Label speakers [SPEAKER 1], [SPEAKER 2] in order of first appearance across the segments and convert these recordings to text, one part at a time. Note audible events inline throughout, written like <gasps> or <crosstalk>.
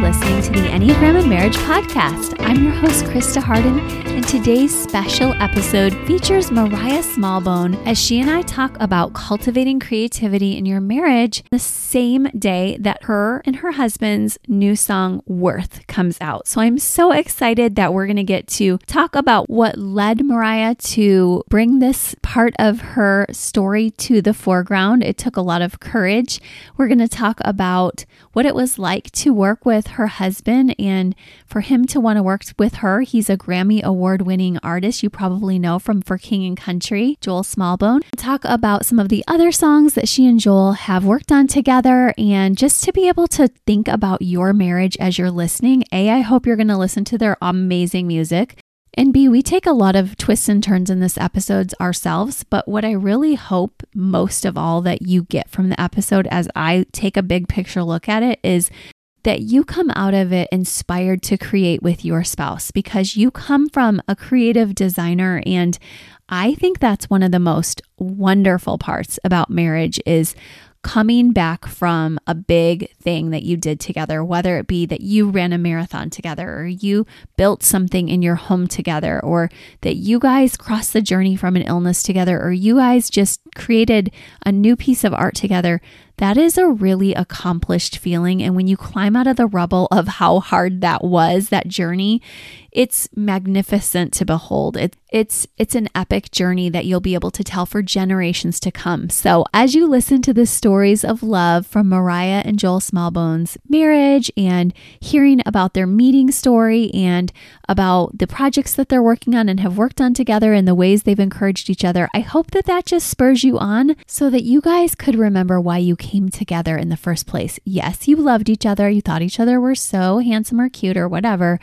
[SPEAKER 1] listening to the Enneagram and Marriage Podcast. I'm your host, Krista Harden, and today's special episode features Moriah Smallbone as she and I talk about cultivating creativity in your marriage the same day that her and her husband's new song, Worth, comes out. So I'm so excited that we're going to get to talk about what led Moriah to bring this part of her story to the foreground. It took a lot of courage. We're going to talk about what it was like to work with her husband and for him to want to work with her. He's a Grammy Award winning artist you probably know from For King and Country, Joel Smallbone. Talk about some of the other songs that she and Joel have worked on together and just to be able to think about your marriage as you're listening. A, I hope you're going to listen to their amazing music. And B, we take a lot of twists and turns in this episodes ourselves, but what I really hope most of all that you get from the episode as I take a big picture look at it is that you come out of it inspired to create with your spouse because you come from a creative designer and I think that's one of the most wonderful parts about marriage is coming back from a big thing that you did together, whether it be that you ran a marathon together or you built something in your home together or that you guys crossed the journey from an illness together or you guys just created a new piece of art together. That is a really accomplished feeling. And when you climb out of the rubble of how hard that was, that journey, it's magnificent to behold. It, it's it's an epic journey that you'll be able to tell for generations to come. So as you listen to the stories of love from Moriah and Joel Smallbone's marriage and hearing about their meeting story and about the projects that they're working on and have worked on together and the ways they've encouraged each other, I hope that that just spurs you on so that you guys could remember why you came together in the first place. Yes, you loved each other, you thought each other were so handsome or cute or whatever,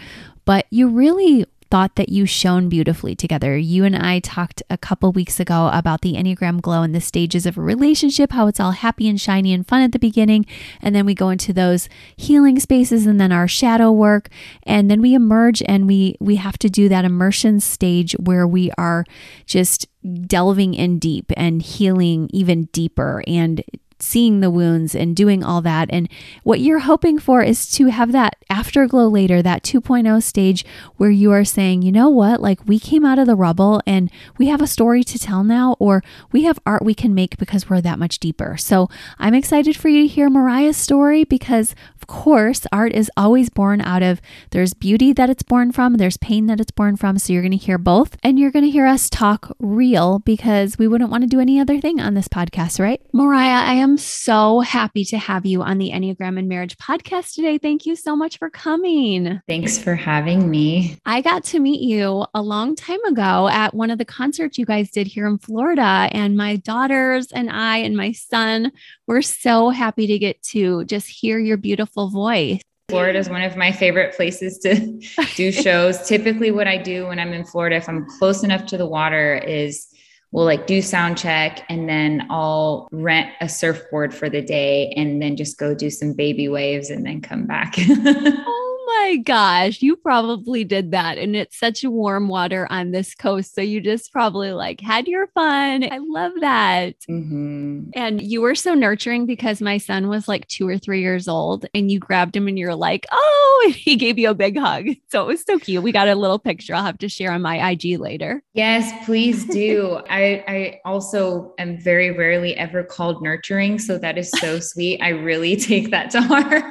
[SPEAKER 1] but you really thought that you shone beautifully together. You and I talked a couple weeks ago about the Enneagram glow and the stages of a relationship, how it's all happy and shiny and fun at the beginning. And then we go into those healing spaces and then our shadow work. And then we emerge and we we have to do that immersion stage where we are just delving in deep and healing even deeper and seeing the wounds and doing all that. And what you're hoping for is to have that afterglow later, that 2.0 stage where you are saying, you know what, like we came out of the rubble and we have a story to tell now, or we have art we can make because we're that much deeper. So I'm excited for you to hear Moriah's story because, of course, art is always born out of there's beauty that it's born from, there's pain that it's born from. So you're going to hear both. And you're going to hear us talk real because we wouldn't want to do any other thing on this podcast, right? Moriah, I am so happy to have you on the Enneagram and Marriage podcast today. Thank you so much for coming.
[SPEAKER 2] Thanks for having me.
[SPEAKER 1] I got to meet you a long time ago at one of the concerts you guys did here in Florida, and my daughters and I and my son were so happy to get to just hear your beautiful voice.
[SPEAKER 2] Florida is one of my favorite places to do <laughs> shows. Typically, what I do when I'm in Florida, if I'm close enough to the water, is we'll like do sound check and then I'll rent a surfboard for the day and then just go do some baby waves and then come back. <laughs>
[SPEAKER 1] Oh, my gosh, you probably did that. And it's such warm water on this coast. So you just probably like had your fun. I love that. Mm-hmm. And you were so nurturing because my son was like two or three years old and you grabbed him and you're like, oh, and <laughs> he gave you a big hug. So it was so cute. We got a little picture I'll have to share on my IG later.
[SPEAKER 2] Yes, please <laughs> do. I, I also am very rarely ever called nurturing. So that is so sweet. I really <laughs> take that to heart.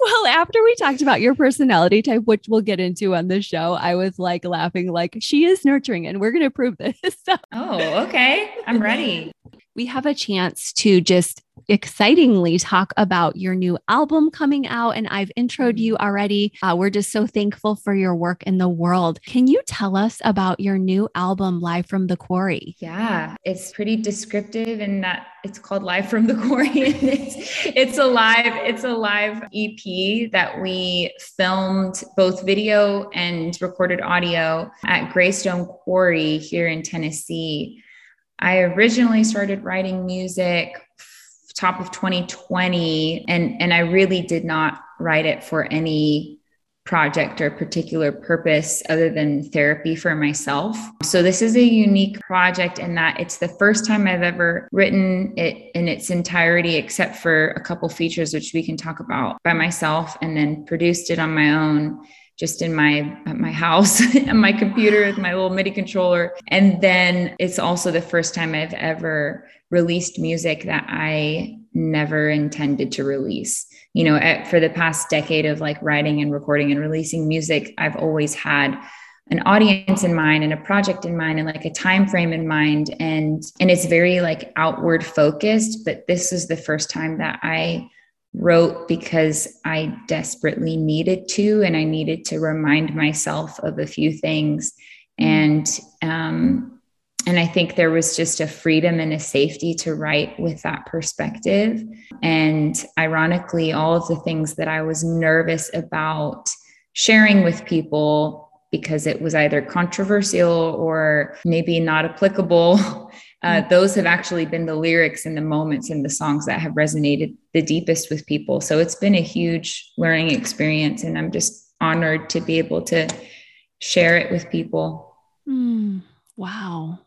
[SPEAKER 1] well, after we talked about your personality type, which we'll get into on the show, I was like laughing, like, she is nurturing, and we're going to prove this. <laughs>
[SPEAKER 2] oh, okay. I'm ready.
[SPEAKER 1] We have a chance to just excitingly talk about your new album coming out. And I've introed you already. Uh, we're just so thankful for your work in the world. Can you tell us about your new album, Live from the Quarry?
[SPEAKER 2] Yeah, it's pretty descriptive in that it's called Live from the Quarry. <laughs> it's, it's a live, it's a live EP that we filmed both video and recorded audio at Greystone Quarry here in Tennessee. I originally started writing music top of 2020 and and I really did not write it for any project or particular purpose other than therapy for myself. So this is a unique project in that it's the first time I've ever written it in its entirety except for a couple features which we can talk about by myself and then produced it on my own just in my at my house <laughs> and my computer with my little MIDI controller. And then it's also the first time I've ever released music that I never intended to release. You know, at, for the past decade of like writing and recording and releasing music, I've always had an audience in mind and a project in mind and like a time frame in mind and and it's very like outward focused but this is the first time that I wrote because I desperately needed to, and I needed to remind myself of a few things. And um, and I think there was just a freedom and a safety to write with that perspective. And ironically, all of the things that I was nervous about sharing with people because it was either controversial or maybe not applicable <laughs> uh, mm. those have actually been the lyrics and the moments and the songs that have resonated the deepest with people. So it's been a huge learning experience, and I'm just honored to be able to share it with people.
[SPEAKER 1] Mm, wow,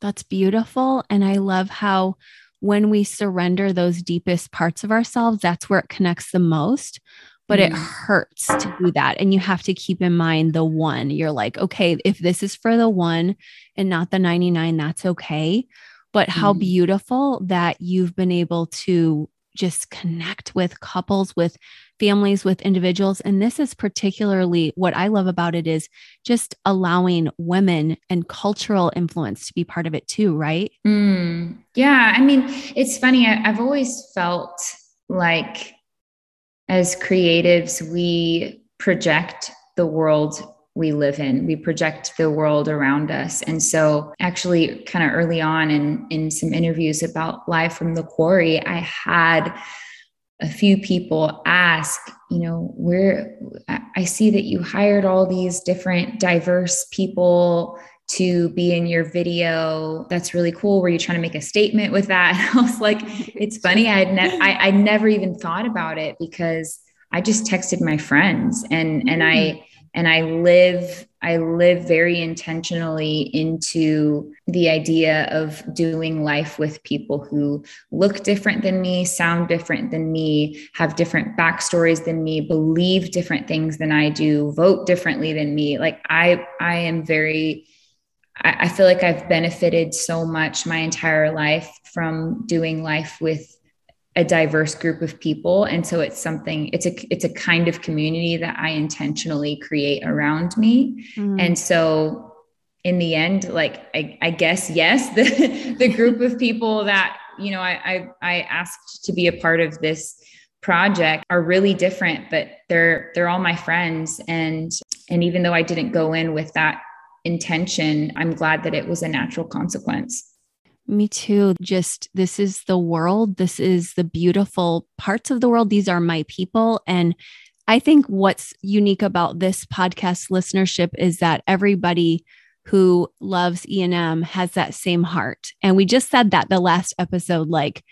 [SPEAKER 1] that's beautiful. And I love how when we surrender those deepest parts of ourselves, that's where it connects the most but it mm. hurts to do that. And you have to keep in mind the one. You're like, okay, if this is for the one and not the 99, that's okay. But how mm. beautiful that you've been able to just connect with couples, with families, with individuals. And this is particularly what I love about it is just allowing women and cultural influence to be part of it too, right?
[SPEAKER 2] Mm. Yeah. I mean, it's funny. I, I've always felt like as creatives, we project the world we live in. We project the world around us. And so actually kind of early on in in some interviews about live from the quarry, I had a few people ask, you know, where I see that you hired all these different diverse people to be in your video. That's really cool. Were you trying to make a statement with that? <laughs> I was like, it's funny. I had ne- I, I never even thought about it because I just texted my friends and and I mm. and I live I live very intentionally into the idea of doing life with people who look different than me, sound different than me, have different backstories than me, believe different things than I do, vote differently than me. Like I I am very I, I feel like I've benefited so much my entire life from doing life with a diverse group of people. And so it's something it's a it's a kind of community that i intentionally create around me. Mm. and so in the end like I, I, guess yes <laughs> the the group of people that you know I, I i asked to be a part of this project are really different but they're they're all my friends. And and even though i didn't go in with that intention, I'm glad that it was a natural consequence.
[SPEAKER 1] Me too. Just this is the world. This is the beautiful parts of the world. These are my people. And I think what's unique about this podcast listenership is that everybody who loves E&M has that same heart. And we just said that the last episode like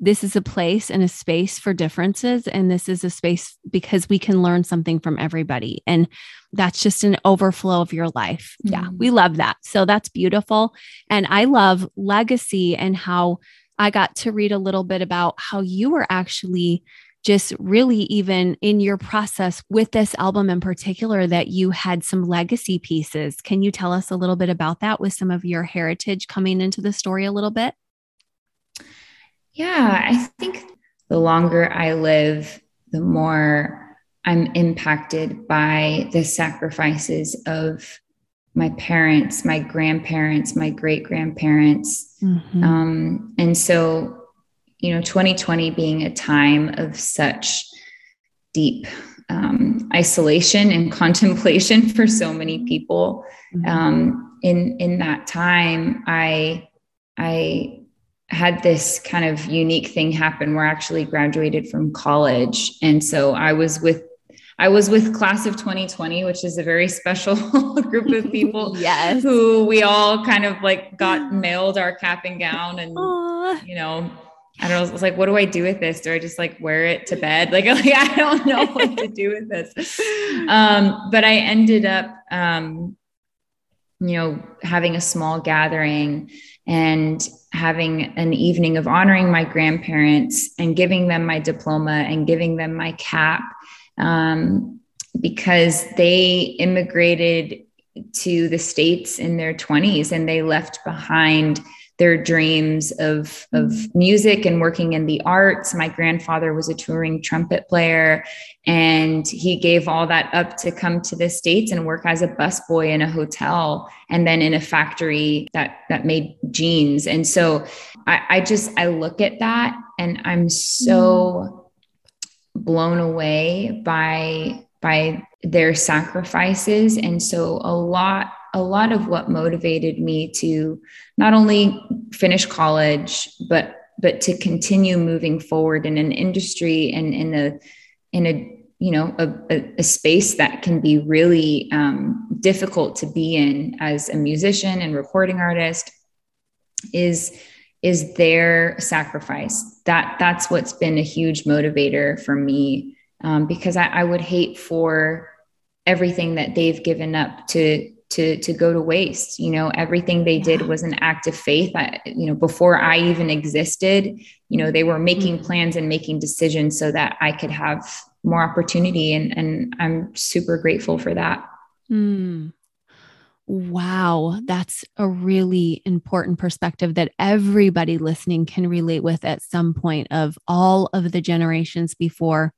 [SPEAKER 1] this is a place and a space for differences and this is a space because we can learn something from everybody and that's just an overflow of your life. Mm-hmm. yeah we love that. So that's beautiful. And i love legacy and how i got to read a little bit about how you were actually just really even in your process with this album in particular that you had some legacy pieces. Can you tell us a little bit about that with some of your heritage coming into the story a little bit
[SPEAKER 2] yeah, I think the longer I live, the more I'm impacted by the sacrifices of my parents, my grandparents, my great grandparents. Mm-hmm. Um, and so, you know, 2020 being a time of such deep um, isolation and <laughs> contemplation for so many people. Mm-hmm. Um, in in that time, I I had this kind of unique thing happen where I actually graduated from college. And so I was with I was with class of 2020, which is a very special <laughs> group of people. <laughs>
[SPEAKER 1] yes.
[SPEAKER 2] Who we all kind of like got mailed our cap and gown and Aww. you know I don't know, I was like, what do I do with this? Do I just like wear it to bed? Like, <laughs> like I don't know what to do with this. Um, but I ended up, um, you know, having a small gathering and having an evening of honoring my grandparents and giving them my diploma and giving them my cap um, because they immigrated to the States in their 20s and they left behind their dreams of, of mm-hmm. music and working in the arts. My grandfather was a touring trumpet player, and he gave all that up to come to the States and work as a busboy in a hotel and then in a factory that that made jeans. And so I, I just I look at that and I'm so mm. blown away by by their sacrifices. And so a lot a lot of what motivated me to not only finish college but but to continue moving forward in an industry and in a in a you know a, a space that can be really um, difficult to be in as a musician and recording artist is is their sacrifice. That that's what's been a huge motivator for me um, because I, I would hate for everything that they've given up to to to go to waste you know everything they did was an act of faith I, you know before i even existed you know they were making mm-hmm. plans and making decisions so that i could have more opportunity and and i'm super grateful for that
[SPEAKER 1] mm. wow that's a really important perspective that everybody listening can relate with at some point of all of the generations before.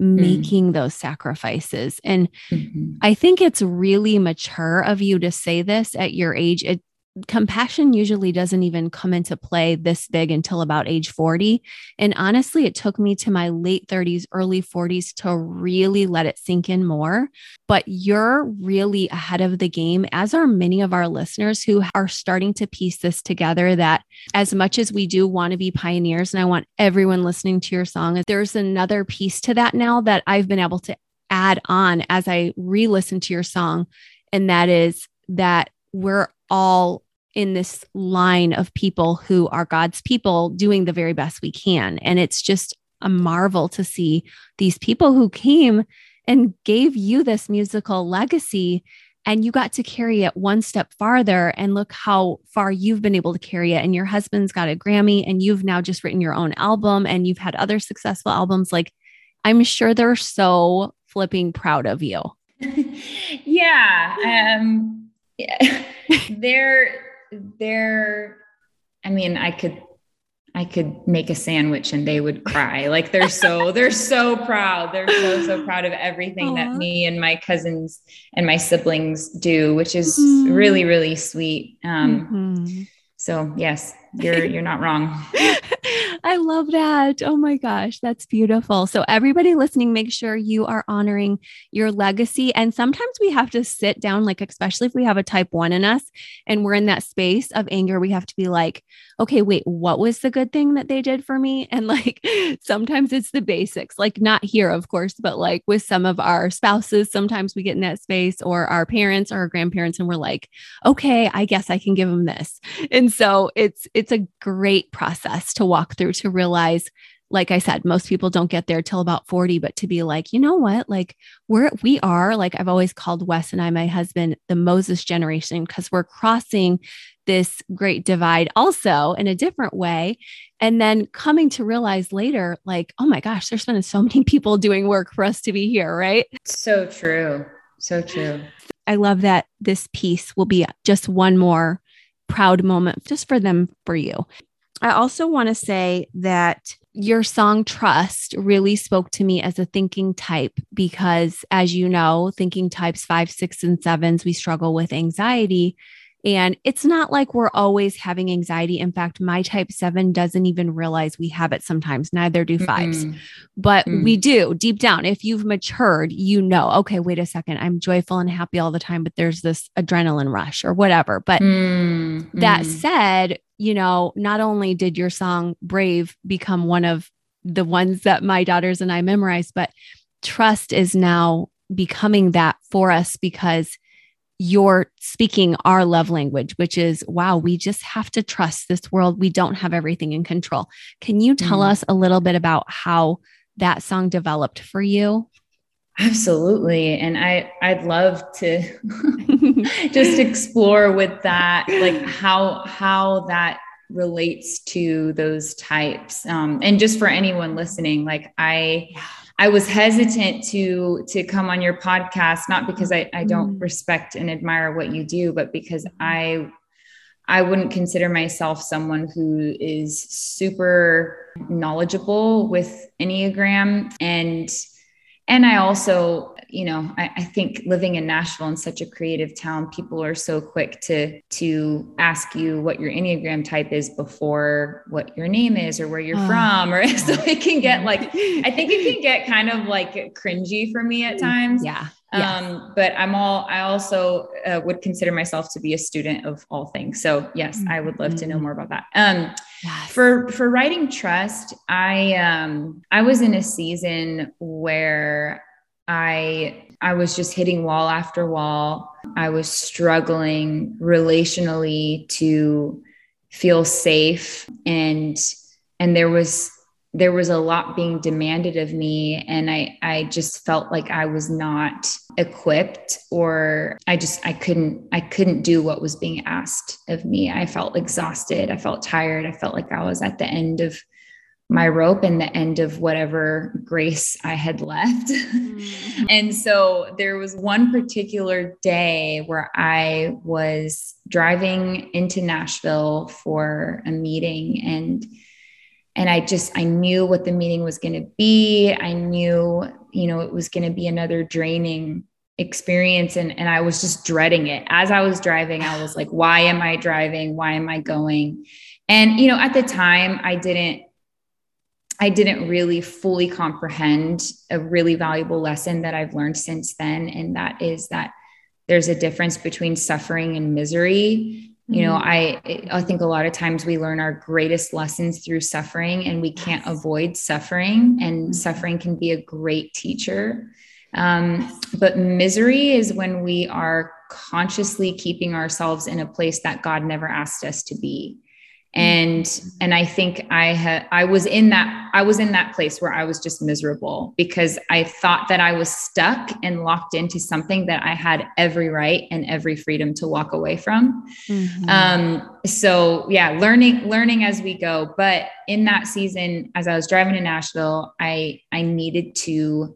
[SPEAKER 1] Making mm. those sacrifices. And mm-hmm. I think it's really mature of you to say this at your age. It compassion usually doesn't even come into play this big until about age 40. And honestly, it took me to my late 30s, early 40s to really let it sink in more. But you're really ahead of the game, as are many of our listeners who are starting to piece this together. That as much as we do want to be pioneers, and I want everyone listening to your song, there's another piece to that now that I've been able to add on as I re listen to your song. And that is that we're all in this line of people who are God's people doing the very best we can. And it's just a marvel to see these people who came and gave you this musical legacy and you got to carry it one step farther and look how far you've been able to carry it and your husband's got a grammy and you've now just written your own album and you've had other successful albums like i'm sure they're so flipping proud of you <laughs>
[SPEAKER 2] yeah um yeah. <laughs> they're they're i mean i could i could make a sandwich and they would cry like they're so they're so proud they're so so proud of everything Aww. that me and my cousins and my siblings do which is mm-hmm. really really sweet um mm-hmm. so yes you're you're not wrong <laughs>
[SPEAKER 1] I love that. Oh my gosh, that's beautiful. So, everybody listening, make sure you are honoring your legacy. And sometimes we have to sit down, like, especially if we have a type one in us and we're in that space of anger, we have to be like, okay, wait, what was the good thing that they did for me? <laughs> And like, sometimes it's the basics, like, not here, of course, but like with some of our spouses, sometimes we get in that space or our parents or our grandparents, and we're like, okay, I guess I can give them this. And so, it's, it's a great process to walk through to realize like I said, most people don't get there till about 40, but to be like, you know what? Like we're, we are like, I've always called Wes and I, my husband, the Moses generation, because we're crossing this great divide also in a different way. And then coming to realize later, like, oh my gosh, there's been so many people doing work for us to be here. Right.
[SPEAKER 2] So true. So true.
[SPEAKER 1] I love that this piece will be just one more proud moment just for them, for you. I also want to say that your song Trust really spoke to me as a thinking type because, as you know, thinking types five, six, and sevens, we struggle with anxiety. And it's not like we're always having anxiety. In fact, my type seven doesn't even realize we have it sometimes, neither do 5s mm-hmm. But mm-hmm. we do deep down. If you've matured, you know, okay, wait a second, I'm joyful and happy all the time, but there's this adrenaline rush or whatever. But mm-hmm. that said, you know, not only did your song Brave become one of the ones that my daughters and I memorized, but trust is now becoming that for us because you're speaking our love language, which is wow, we just have to trust this world. We don't have everything in control. Can you tell mm. us a little bit about how that song developed for you?
[SPEAKER 2] Absolutely. And I I'd love to <laughs> just explore with that like how how that relates to those types. Um, and just for anyone listening, like I I was hesitant to to come on your podcast, not because I, I don't mm. respect and admire what you do, but because I I wouldn't consider myself someone who is super knowledgeable with Enneagram and and I also you know, I, I, think living in Nashville in such a creative town, people are so quick to to ask you what your Enneagram type is before what your name is or where you're oh. from. Or <laughs> so it can get like I think it can get kind of like cringy for me at times.
[SPEAKER 1] Yeah.
[SPEAKER 2] Um, but I'm all, I also uh, would consider myself to be a student of all things. So yes, mm-hmm. I would love to know mm-hmm. more about that. Um, yes. for, for writing trust, I, um, I was in a season where I I was just hitting wall after wall. I was struggling relationally to feel safe and and there was there was a lot being demanded of me and I I just felt like I was not equipped or I just I couldn't I couldn't do what was being asked of me. I felt exhausted. I felt tired. I felt like I was at the end of my rope and the end of whatever grace I had left. Mm-hmm. and so there was one particular day where I was driving into Nashville for a meeting and and I just I knew what the meeting was going to be. I knew, you know, it was going to be another draining experience and and I was just dreading it. As I was driving, I was like, why am I driving? Why am I going? And you know, at the time I didn't I didn't really fully comprehend a really valuable lesson that I've learned since then. And that is that there's a difference between suffering and misery. Mm-hmm. You know, mm-hmm. I I think a lot of times we learn our greatest lessons through suffering and we can't avoid suffering and mm-hmm. suffering can be a great teacher. Um, but misery is when we are consciously keeping ourselves in a place that God never asked us to be and and i think i had i was in that i was in that place where i was just miserable because i thought that i was stuck and locked into something that i had every right and every freedom to walk away from mm-hmm. um so yeah learning learning as we go but in that season as i was driving to nashville i i needed to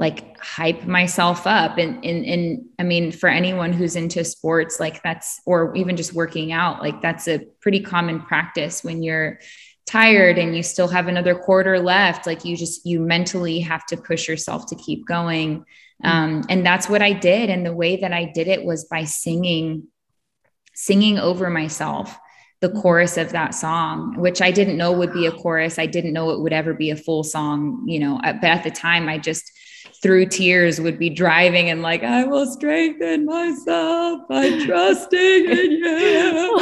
[SPEAKER 2] like hype myself up. And, and and i mean for anyone who's into sports like that's or even just working out like that's a pretty common practice when you're tired and you still have another quarter left. Like you just you mentally have to push yourself to keep going. Um, and that's what i did. And the way that i did it was by singing singing over myself the chorus of that song, which I didn't know would be a chorus. I didn't know it would ever be a full song, you know, but at the time I just through tears would be driving and like, I will strengthen myself by trusting in you.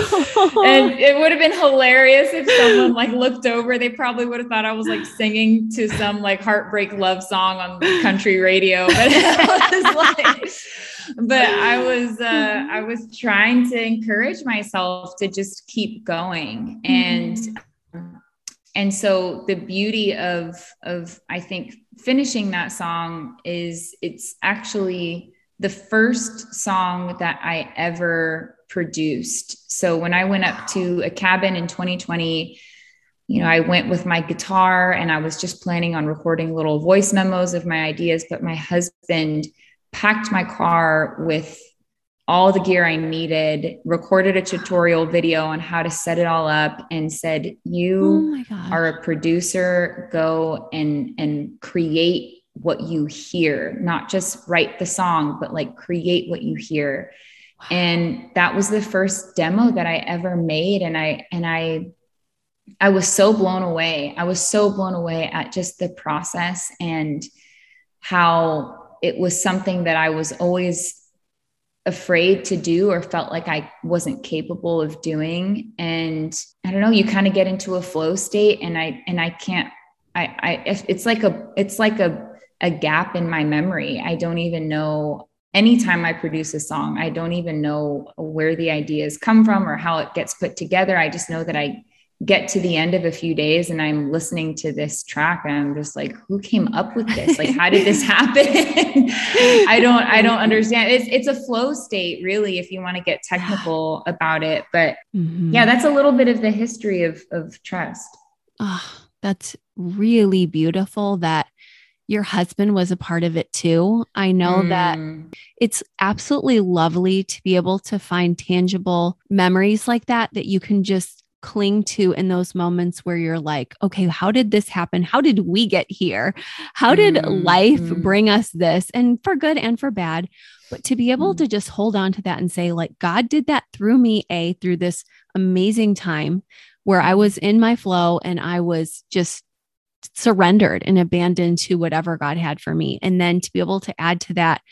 [SPEAKER 2] and <laughs> it would have been hilarious if someone like looked over. They probably would have thought I was like singing to some like heartbreak love song on country radio. But <laughs> I was like, but I was uh I was trying to encourage myself to just keep going. And mm-hmm. and so the beauty of of I think finishing that song is it's actually the first song that I ever produced. So when I went up to a cabin in 2020, you know, I went with my guitar and I was just planning on recording little voice memos of my ideas, but my husband packed my car with all the gear I needed, recorded a tutorial video on how to set it all up and said, you oh are a producer, go and and create what you hear, not just write the song, but like create what you hear. Wow. And that was the first demo that I ever made and I and I I was so blown away. I was so blown away at just the process and how it was something that I was always afraid to do or felt like I wasn't capable of doing. And I don't know, you kind of get into a flow state and I, and I can't, I, I, it's like a, it's like a, a gap in my memory. I don't even know anytime I produce a song, I don't even know where the ideas come from or how it gets put together. I just know that I get to the end of a few days and I'm listening to this track and I'm just like, who came up with this? Like, how did this happen? <laughs> I don't, I don't understand. It's, it's a flow state really, if you want to get technical about it. But mm-hmm. yeah, that's a little bit of the history of, of trust.
[SPEAKER 1] Oh, that's really beautiful that your husband was a part of it too. I know mm. that it's absolutely lovely to be able to find tangible memories like that that you can just cling to in those moments where you're like, okay, how did this happen? How did we get here? How did mm-hmm. life bring us this? And for good and for bad. But to be able mm-hmm. to just hold on to that and say, like, God did that through me, A, through this amazing time where I was in my flow and I was just surrendered and abandoned to whatever God had for me. And then to be able to add to that,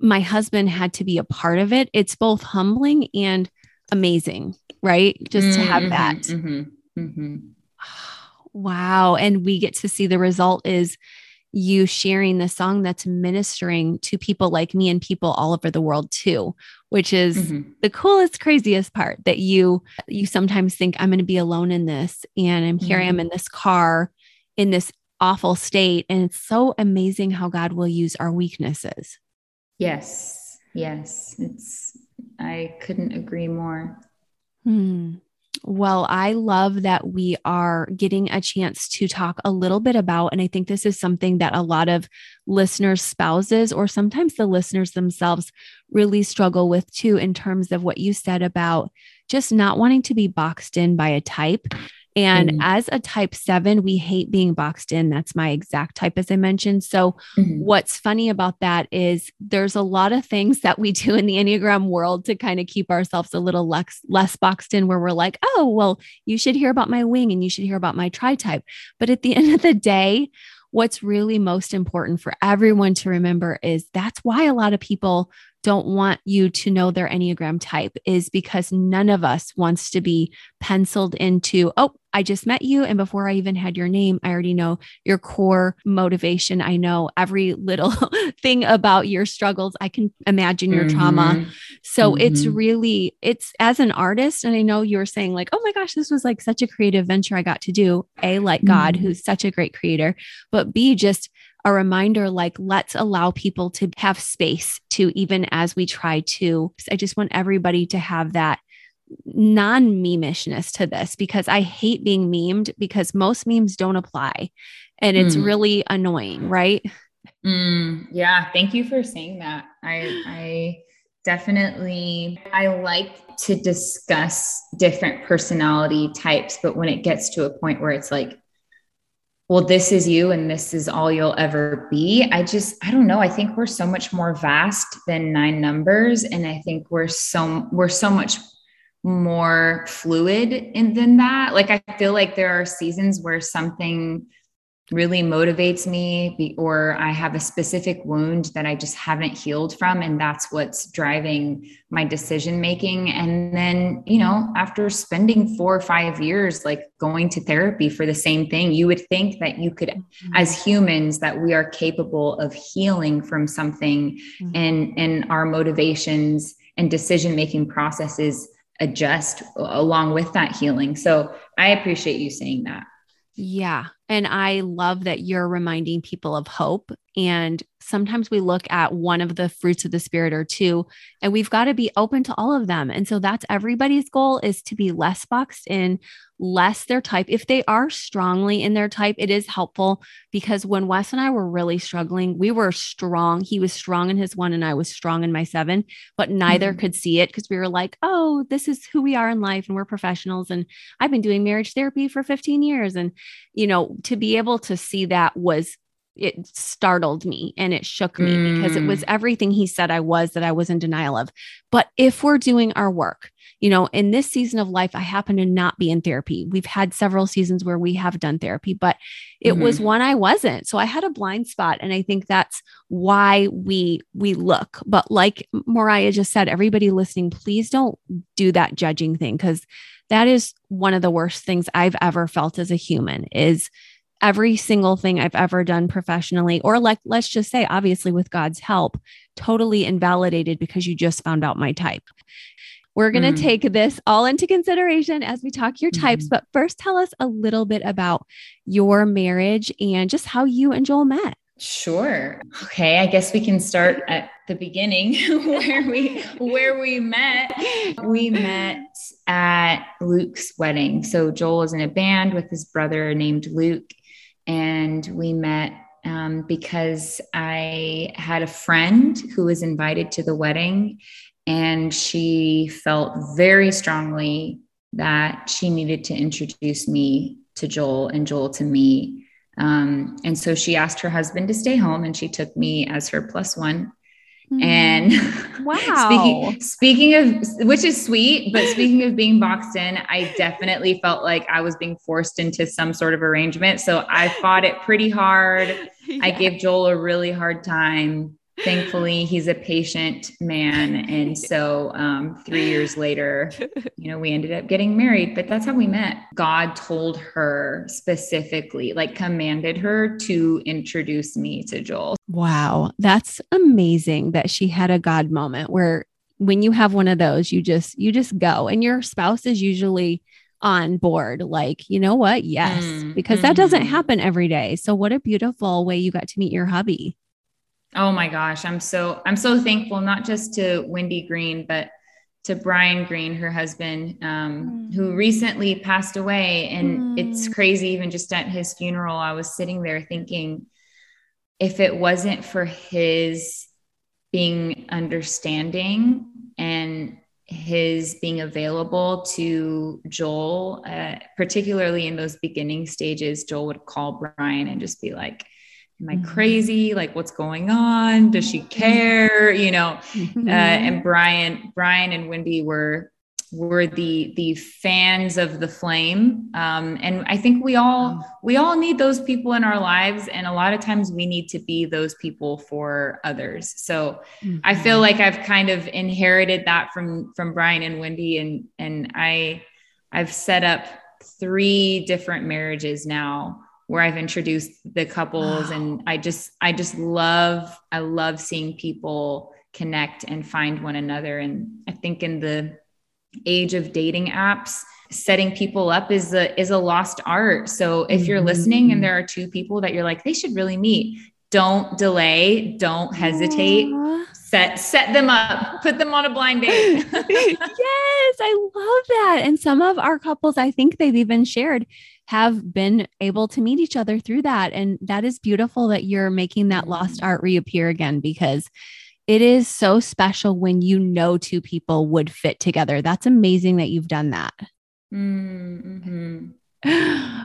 [SPEAKER 1] my husband had to be a part of it. It's both humbling and amazing, right? Just mm-hmm, to have mm-hmm, that. Mm-hmm, mm-hmm. Wow. And we get to see the result is you sharing the song that's ministering to people like me and people all over the world too which is mm-hmm. the coolest craziest part that you you sometimes think i'm going to be alone in this and i'm here i am mm-hmm. in this car in this awful state. And it's so amazing how God will use our weaknesses.
[SPEAKER 2] Yes. Yes. It's, I couldn't agree more.
[SPEAKER 1] Hmm. Well, I love that we are getting a chance to talk a little bit about, and I think this is something that a lot of listeners' spouses or sometimes the listeners themselves really struggle with too, in terms of what you said about just not wanting to be boxed in by a type and mm-hmm. as a type seven, we hate being boxed in. That's my exact type, as I mentioned. So, mm-hmm. what's funny about that is there's a lot of things that we do in the Enneagram world to kind of keep ourselves a little less, less boxed in, where we're like, oh, well, you should hear about my wing and you should hear about my tri type. But at the end of the day, what's really most important for everyone to remember is that's why a lot of people don't want you to know their Enneagram type is because none of us wants to be penciled into, oh, I just met you. And before I even had your name, I already know your core motivation. I know every little <laughs> thing about your struggles. I can imagine your mm-hmm. trauma. So mm-hmm. it's really, it's as an artist. And I know you were saying, like, oh my gosh, this was like such a creative venture I got to do. A, like God, mm-hmm. who's such a great creator, but B, just a reminder like, let's allow people to have space to, even as we try to. I just want everybody to have that non memishness to this because I hate being memed because most memes don't apply and it's mm. really annoying, right?
[SPEAKER 2] Mm, yeah. Thank you for saying that. I, I, definitely i like to discuss different personality types but when it gets to a point where it's like well, this is you and this is all you'll ever be. I just, I don't know. I think we're so much more vast than nine numbers. And I think we're so, we're so much more fluid in than that. Like, I feel like there are seasons where something really motivates me or I have a specific wound that I just haven't healed from and that's what's driving my decision making and then you know after spending 4 or 5 years like going to therapy for the same thing you would think that you could mm-hmm. as humans that we are capable of healing from something mm-hmm. and and our motivations and decision making processes adjust along with that healing so I appreciate you saying that
[SPEAKER 1] yeah. And I love that you're reminding people of hope. And sometimes we look at one of the fruits of the spirit or two, and we've got to be open to all of them. And so that's everybody's goal is to be less boxed in, less their type. If they are strongly in their type, it is helpful because when Wes and I were really struggling, we were strong. He was strong in his one, and I was strong in my seven, but neither mm-hmm. could see it because we were like, oh, this is who we are in life, and we're professionals. And I've been doing marriage therapy for 15 years. And, you know, to be able to see that was it startled me and it shook me mm. because it was mm. everything he said I was that I was in denial of. But if we're doing our work, you know, in this season of life, I happen to not be in therapy. We've had several seasons where we have done therapy, but it mm-hmm. was one I wasn't. So I had a blind spot. And I think that's why we we look. But like Moriah just said, everybody listening, please don't do that judging thing because that is one of the worst things I've ever felt as a human is every single thing I've ever done professionally, or like, let's just say, obviously, with God's help, totally invalidated because you just found out my type. We're going to mm. take this all into consideration as we talk your types. Mm. But first, tell us a little bit about your marriage and just how you and Joel met.
[SPEAKER 2] Sure. Okay, I guess we can start at the beginning <laughs> where we where we met. We met at Luke's wedding. So Joel is in a band with his brother named Luke and we met um, because I had a friend who was invited to the wedding and she felt very strongly that she needed to introduce me to Joel and Joel to me. Um, and so she asked her husband to stay home and she took me as her plus one. And mm-hmm.
[SPEAKER 1] wow.
[SPEAKER 2] speaking, speaking of which is sweet, but speaking of being boxed in, I definitely felt like I was being forced into some sort of arrangement. So I fought it pretty hard. <laughs> yeah. I gave Joel a really hard time thankfully he's a patient man. And <laughs> so um, three years later you know we ended up getting married but that's how we met. God told her specifically like commanded her to introduce me to joel.
[SPEAKER 1] Wow. That's amazing that she had a god moment where when you have one of those you just you just go. And your spouse is usually on board like you know what? Yes. Mm, because mm-hmm. that doesn't mm-hmm. happen every day. So what a beautiful way you got to meet your hubby
[SPEAKER 2] Oh my gosh, I'm so I'm so thankful not just to Wendy Green, but to Brian Green, her husband, um, mm. who recently passed away. And mm. it's crazy, even just at his funeral, I was sitting there thinking, if it wasn't for his being understanding and his being available to Joel, uh, particularly in those beginning stages, Joel would call Brian and just be like, am I mm-hmm. crazy? Like, what's going on? Does she care? You know, uh, and Brian, Brian and Wendy were were the the fans of the flame um, and i think we all we all need those people in our lives and a lot of times we need to be those people for others so mm-hmm. i feel like i've kind of inherited that from from brian and wendy and and i i've set up three different marriages now where I've introduced the couples wow. and I just I just love I love seeing people connect and find one another and I think in the age of dating apps setting people up is a is a lost art. So if you're listening and mm-hmm. there are two people that you're like they should really meet, don't delay, don't hesitate. Aww. Set set them up, put them on a blind date. <laughs> <laughs>
[SPEAKER 1] yes, I love that. And some of our couples I think they've even shared have been able to meet each other through that. And that is beautiful that you're making that lost art reappear again because it is so special when you know two people would fit together. That's amazing that you've done that. Mm-hmm.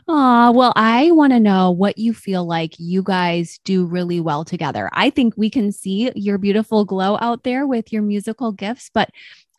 [SPEAKER 1] Oh, well, I want to know what you feel like you guys do really well together. I think we can see your beautiful glow out there with your musical gifts, but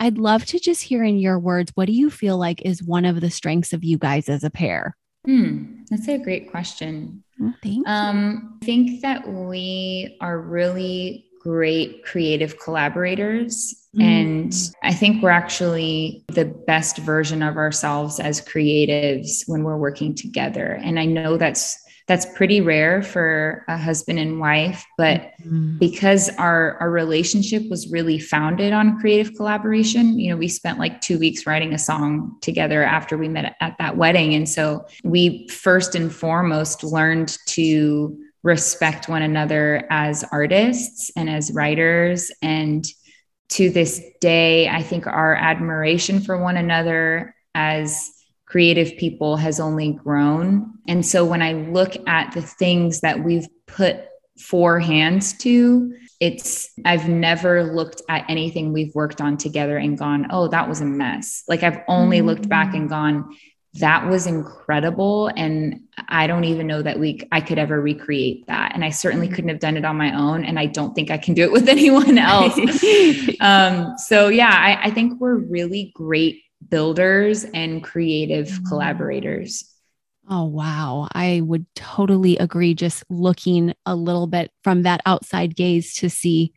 [SPEAKER 1] I'd love to just hear in your words what do you feel like is one of the strengths of you guys as a pair?
[SPEAKER 2] Hmm, that's a great question.
[SPEAKER 1] Well,
[SPEAKER 2] um, I think that we are really great creative collaborators. Mm. And I think we're actually the best version of ourselves as creatives when we're working together. And I know that's that's pretty rare for a husband and wife but mm-hmm. because our our relationship was really founded on creative collaboration you know we spent like 2 weeks writing a song together after we met at that wedding and so we first and foremost learned to respect one another as artists and as writers and to this day i think our admiration for one another as creative people has only grown. And so when I look at the things that we've put four hands to, it's, I've never looked at anything we've worked on together and gone, oh, that was a mess. Like I've only mm-hmm. looked back and gone, that was incredible. And I don't even know that we, I could ever recreate that. And I certainly mm-hmm. couldn't have done it on my own. And I don't think I can do it with <laughs> anyone else. <laughs> um, so yeah, I, I think we're really great builders and creative mm-hmm. collaborators.
[SPEAKER 1] Oh, wow. I would totally agree. Just looking a little bit from that outside gaze to see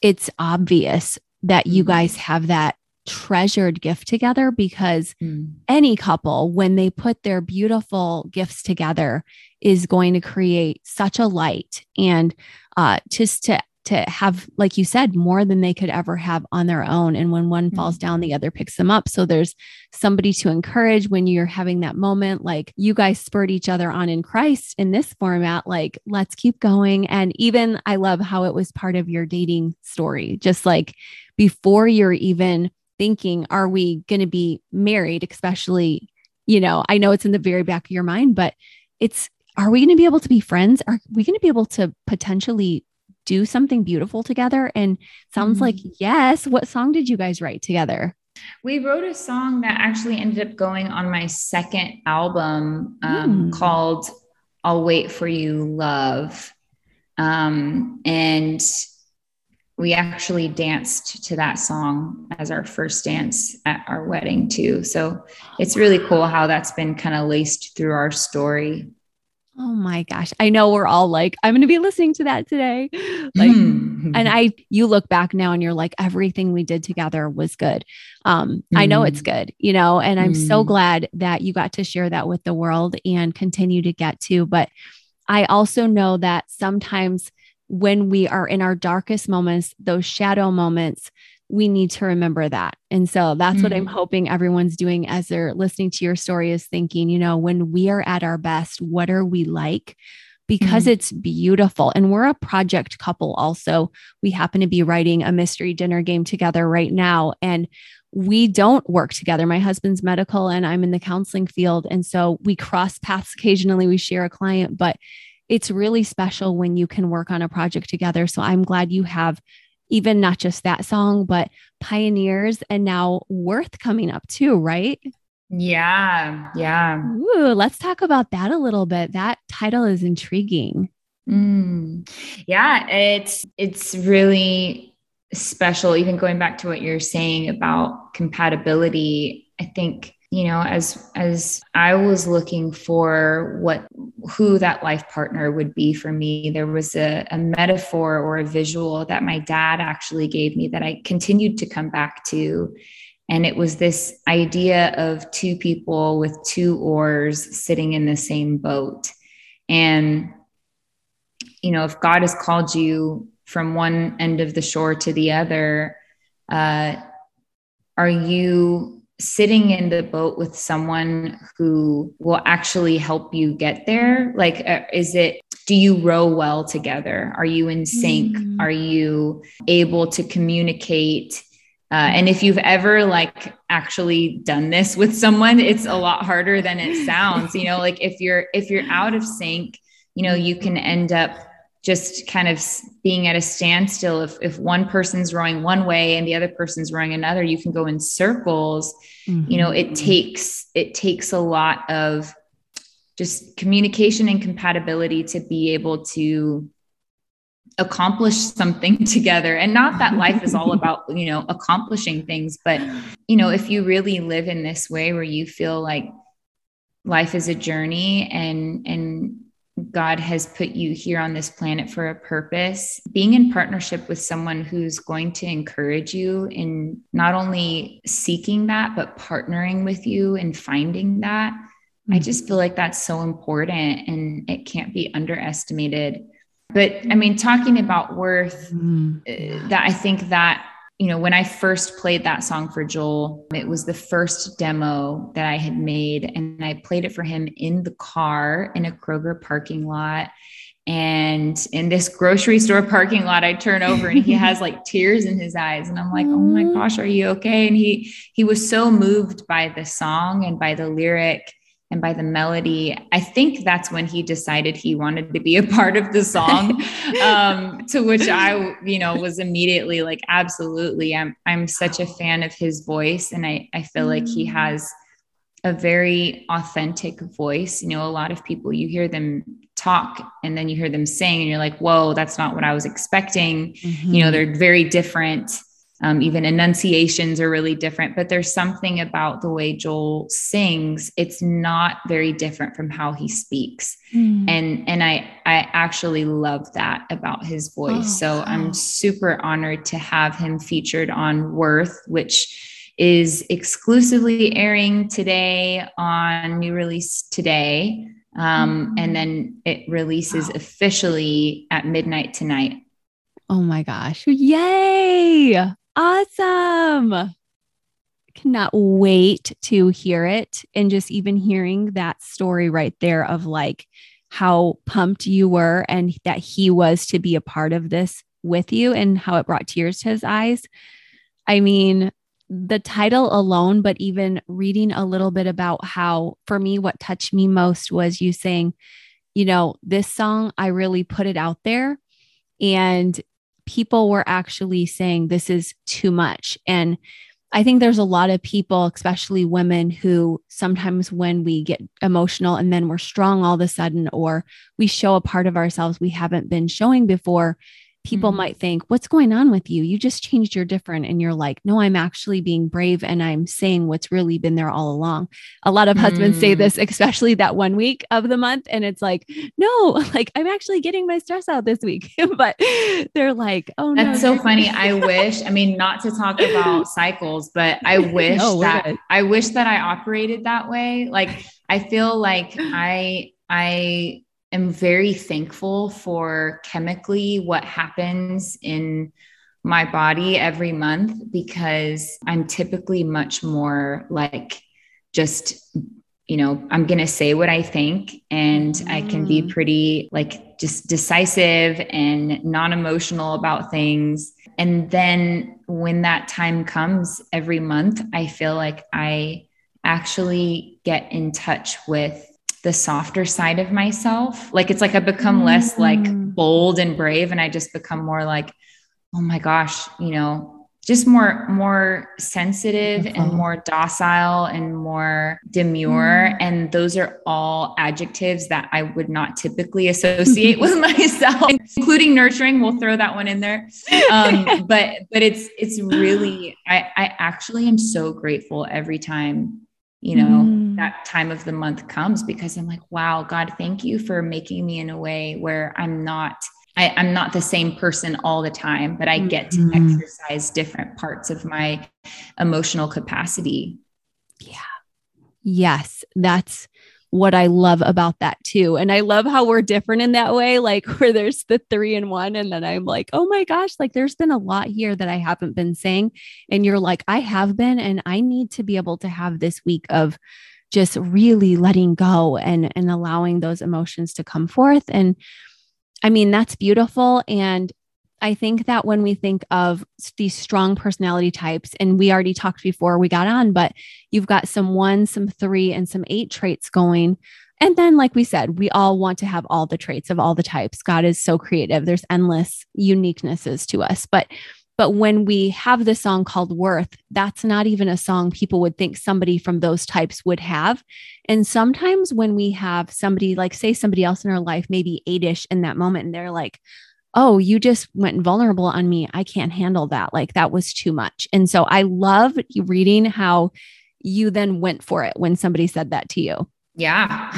[SPEAKER 1] it's obvious that you mm-hmm. guys have that treasured gift together because mm. any couple, when they put their beautiful gifts together, is going to create such a light and uh, just to to have like you said more than they could ever have on their own and when one mm-hmm. falls down the other picks them up so there's somebody to encourage when you're having that moment like you guys spurred each other on in Christ in this format like let's keep going and even I love how it was part of your dating story just like before you're even thinking are we going to be married especially you know I know it's in the very back of your mind but it's are we going to be able to be friends? Are we going to be able to potentially do something beautiful together? And sounds mm-hmm. like yes. What song did you guys write together?
[SPEAKER 2] We wrote a song that actually ended up going on my second album um, mm. called I'll Wait for You Love. Um, and we actually danced to that song as our first dance at our wedding, too. So it's really cool how that's been kind of laced through our story.
[SPEAKER 1] Oh my gosh. I know we're all like, I'm going to be listening to that today. <laughs> Like, mm. and I, you look back now and you're like, everything we did together was good. Um, mm. I know it's hmm. good, you know, and I'm mm. so glad that you got to share that with the world and continue to get to. But I also know that sometimes when we are in our darkest moments, those shadow moments, we need to remember that. And so that's mm-hmm. what I'm mm. hoping everyone's doing as they're listening to your story is thinking, you know, when we are at our best, what are we like? Because mm-hmm. it's beautiful. And we're a project couple also. We happen to be writing a mystery dinner game together right now. And we don't work together. My husband's medical and I'm in the counseling field. And so we cross paths occasionally. We share a client, but it's really special when you can work on a project together. So I'm glad you have even not just that song, but Pioneers and now Worth coming up too, right?
[SPEAKER 2] Yeah. Yeah.
[SPEAKER 1] Ooh, let's talk about that a little bit. That title is intriguing.
[SPEAKER 2] Mm. Yeah, it's it's really special even going back to what you're saying about compatibility. I think you know as as i was looking for what who that life partner would be for me there was a, a, metaphor or a visual that my dad actually gave me that i continued to come back to. And it was this idea of two people with two oars sitting in the same boat. And you know if god has called you from one end of the shore to the other uh, are you sitting in the boat with someone who will actually help you get there like uh, is it do you row well together? Are you in sync? Mm. are you able to communicate? Uh, and if you've ever like actually done this with someone it's a lot harder than it sounds you know like if you're if you're out of sync you know you can end up just kind of being at a standstill if, if one person's rowing one way and the other person's rowing another you can go in circles mm-hmm. you know it mm-hmm. takes it takes a lot of just communication and compatibility to be able to accomplish something <laughs> together and not that life is all about <laughs> you know accomplishing things but you know if you really live in this way where you feel like life is a journey and and God has put you here on this planet for a purpose. Being in partnership with someone who's going to encourage you in not only seeking that, but partnering with you and finding that. Mm-hmm. I just feel like that's so important and it can't be underestimated. But I mean, talking about worth, mm-hmm. that I think that you know, when I first played that song for Joel, it was the first demo that I had made. And I played it for him in the car in a Kroger parking lot. And in this grocery store parking lot, I turn over and he <laughs> has like tears in his eyes. And I'm like, oh my mm-hmm. gosh, are you okay? And he he was so moved by the song and by the lyric and by the melody i think that's when he decided he wanted to be a part of the song <laughs> um, to which i you know was immediately like absolutely i'm i'm such a fan of his voice and i i feel like he mm. has a very authentic voice you know a lot of people you hear them talk and then you hear them sing and you're like whoa that's not what i was expecting mm-hmm. you know they're very different um, even enunciations are really different, but there's something about the way Joel sings. It's not very different from how he speaks. Mm. And, and I, I actually love that about his voice. Oh, so wow. I'm super honored to have him featured on Worth, which is exclusively airing today on new release today. Um, and mm-hmm. then it releases wow. officially at midnight tonight.
[SPEAKER 1] Oh my gosh. Yay! Awesome. Cannot wait to hear it. And just even hearing that story right there of like how pumped you were and that he was to be a part of this with you and how it brought tears to his eyes. I mean, the title alone, but even reading a little bit about how, for me, what touched me most was you saying, you know, this song, I really put it out there. And people were actually saying this is too much. And I think there's a lot of people, especially women, who sometimes when we get emotional and then we're strong all of a sudden, or we show a part of ourselves we haven't been showing before, people mm-hmm. might think, What's going on with you? You just changed your different. And you're like, No, I'm actually being brave and I'm saying what's really been there all along. A lot of mm-hmm. husbands say mm. this, especially that one week of the month. And it's like, No, <laughs> like I'm actually getting my stress out this week. <laughs> but they're like, Oh,
[SPEAKER 2] that's no, so funny. <laughs> I wish, I mean, not to talk about cycles, but I wish no, that good. I wish that I operated that way. Like, I feel like <gasps> I, I am very thankful for chemically what happens in my body every month because I'm typically much more like just you know, I'm going to say what I think and mm. I can be mm. pretty like just decisive and non emotional about things. And then when that time comes every month, I feel like I actually get in touch with the softer side of myself. Like it's like I become mm-hmm. less like mm. bold and brave and I just become more like, oh my gosh, you know, just more more sensitive and more docile and more demure mm. and those are all adjectives that I would not typically <laughs> associate with myself including nurturing we'll throw that one in there um, but but it's it's really I I actually am so grateful every time you know mm. that time of the month comes because i'm like wow god thank you for making me in a way where i'm not I, am not the same person all the time but i get to mm-hmm. exercise different parts of my emotional capacity
[SPEAKER 1] yeah yes that's what I love about that too. And I love how we're different in that way, like where there's the three in one. And then I'm like, oh my gosh, like there's been a lot here that I haven't been saying. And you're like, I have been, and I need to be able to have this week of just really letting go and and allowing those emotions to come forth. And I mean, that's beautiful. And I think that when we think of these strong personality types, and we already talked before we got on, but you've got some one, some three, and some eight traits going. And then, like we said, we all want to have all the traits of all the types. God is so creative. There's endless uniquenesses to us. But but when we have the song called Worth, that's not even a song people would think somebody from those types would have. And sometimes when we have somebody like, say, somebody else in our life, maybe eight-ish in that moment, and they're like, oh, you just went vulnerable on me. I can't handle that. Like that was too much. And so I love reading how you then went for it when somebody said that to you.
[SPEAKER 2] Yeah.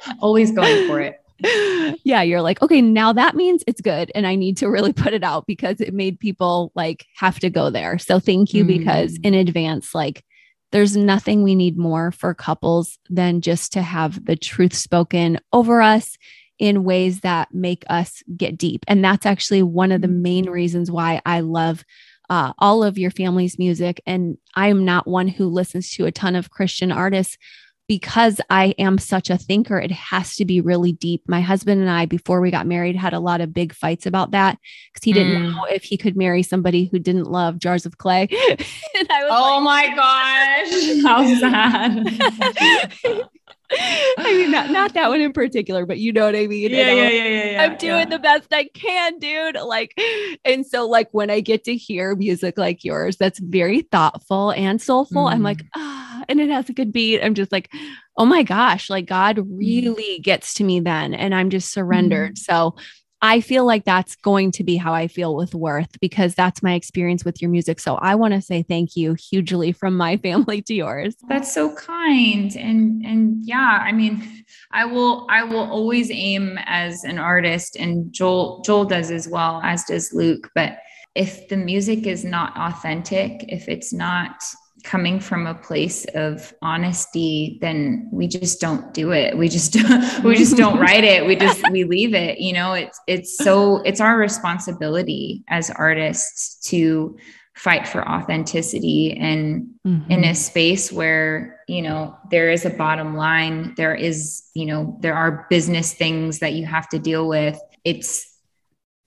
[SPEAKER 2] <laughs> Always going for it. <laughs>
[SPEAKER 1] yeah, you're like, okay, now that means it's good. And I need to really put it out because it made people like have to go there. So thank you mm. because in advance, like, there's nothing we need more for couples than just to have the truth spoken over us in ways that make us get deep. And that's actually one of the mm-hmm. main reasons why I love uh, all of your family's music. And I'm not one who listens to a ton of Christian artists because I am such a thinker. It has to be really deep. My husband and I, before we got married, had a lot of big fights about that because he didn't mm. know if he could marry somebody who didn't love jars of clay. <laughs>
[SPEAKER 2] and I was oh like, my gosh, <laughs>
[SPEAKER 1] how sad. <laughs> <laughs> I mean, not, not that one in particular, but you know what I mean?
[SPEAKER 2] Yeah, yeah, yeah, yeah, yeah,
[SPEAKER 1] I'm doing
[SPEAKER 2] yeah.
[SPEAKER 1] the best I can, dude. Like, and so, like, when I get to hear music like yours, that's very thoughtful and soulful, mm. I'm like, mm. ah, and it has a good beat. I'm just like, oh my gosh, like, God mm. really gets to me then. And I'm just surrendered. Mm. So, I feel like that's going to be how I feel with Worth because that's my experience with your music. So I want to say thank you hugely from my <laughs> family to yours.
[SPEAKER 2] That's so kind. And and yeah, I mean, I will I will always aim as an artist and Joel Joel does as well as does Luke, but if the music is not authentic, if it's not coming from a place of honesty then we just don't do it. We just <laughs> we just don't write it. We just we leave it you know? It's it's so it's our responsibility as artists to fight for authenticity and mm-hmm. in a space where you know there is a bottom line there is you know there are business things that you have to deal with. It's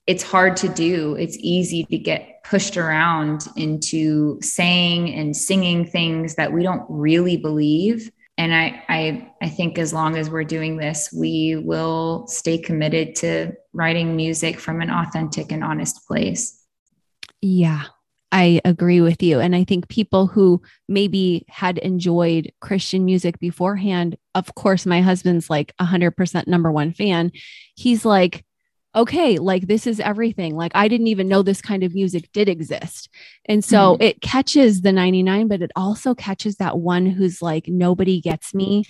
[SPEAKER 2] it's hard to do it's easy to get pushed around into saying and singing things that we don't really believe and I, I i think as long as we're doing this we will stay committed to writing music from an authentic and honest place
[SPEAKER 1] yeah I agree with you. And I think people who maybe had enjoyed Christian music beforehand, of course, my husband's like 100% number one fan. He's like, okay, like this is everything. Like I didn't even know this kind of music did exist. And so mm-hmm. it catches the 99, but it also catches that one who's like, nobody gets me.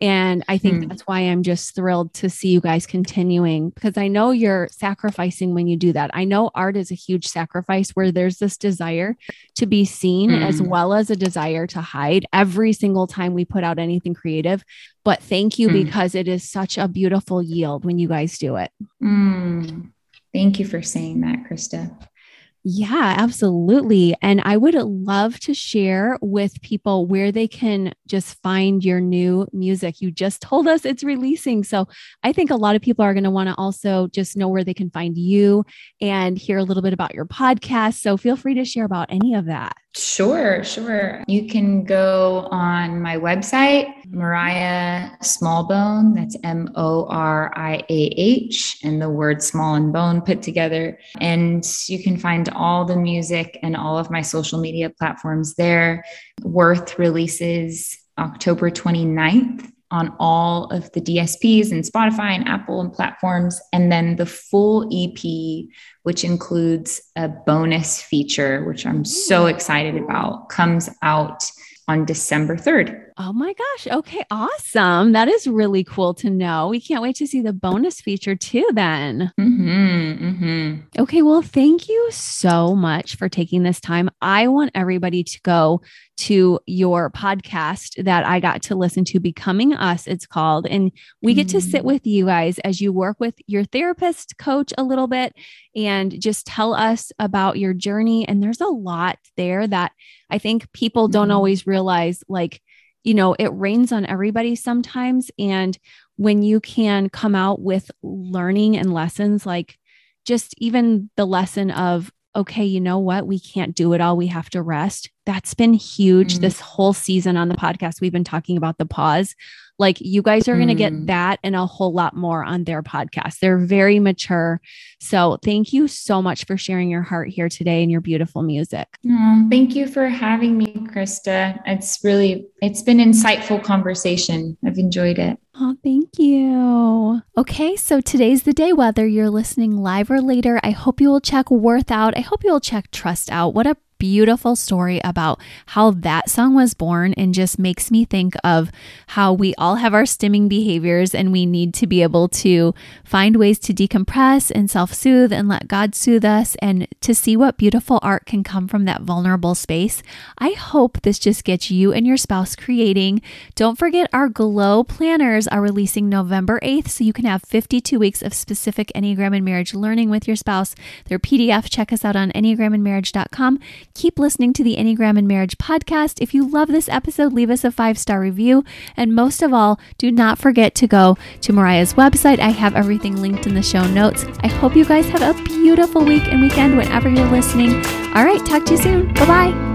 [SPEAKER 1] And I think mm. that's why I'm just thrilled to see you guys continuing because I know you're sacrificing when you do that. I know art is a huge sacrifice where there's this desire to be seen mm. as well as a desire to hide every single time we put out anything creative. But thank you mm. because it is such a beautiful yield when you guys do it.
[SPEAKER 2] Mm. Thank you for saying that, Krista.
[SPEAKER 1] Yeah, absolutely. And I would love to share with people where they can just find your new music. You just told us it's releasing. So I think a lot of people are going to want to also just know where they can find you and hear a little bit about your podcast. So feel free to share about any of that.
[SPEAKER 2] Sure, sure. You can go on my website, Moriah Smallbone. That's M O R I A H, and the word small and bone put together. And you can find all the music and all of my social media platforms there. Worth releases October 29th on all of the DSPs and Spotify and Apple and platforms. And then the full EP, which includes a bonus feature, which I'm so excited about, comes out on December 3rd.
[SPEAKER 1] Oh my gosh. Okay. Awesome. That is really cool to know. We can't wait to see the bonus feature too, then. Mm-hmm, mm-hmm. Okay. Well, thank you so much for taking this time. I want everybody to go to your podcast that I got to listen to, Becoming Us, it's called. And we get to sit mm. with you guys as you work with your therapist coach a little bit and just tell us about your journey. And there's a lot there that I think people don't mm. always realize, like, you know, it rains on everybody sometimes. And when you can come out with learning and lessons, like just even the lesson of, okay, you know what? We can't do it all. We have to rest. That's been huge mm-hmm. this whole season on the podcast. We've been talking about the pause. Like you guys are going to get mm. that and a whole lot more on their podcast. They're very mature. So thank you so much for sharing your heart here today and your beautiful music.
[SPEAKER 2] Oh, thank you for having me, Krista. It's really, it's been insightful conversation. I've enjoyed it.
[SPEAKER 1] Oh, thank you. Okay, so today's the day, whether you're listening live or later. I hope you will check Worth out. I hope you will check Trust out. What a beautiful story about how that song was born and just makes me think of how we all have our stimming behaviors and we need to be able to find ways to decompress and self soothe and let God soothe us and to see what beautiful art can come from that vulnerable space. I hope this just gets you and your spouse creating. Don't forget, our Glow planners are releasing November 8th, so you can have 52 weeks of specific Enneagram and marriage learning with your spouse. Their PDF, check us out on EnneagramandMarriage.com. Keep listening to the Enneagram and Marriage podcast. If you love this episode, leave us a five star review. And most of all, do not forget to go to Moriah's website. I have everything linked in the show notes. I hope you guys have a beautiful week and weekend whenever you're listening. All right, talk to you soon. Bye bye.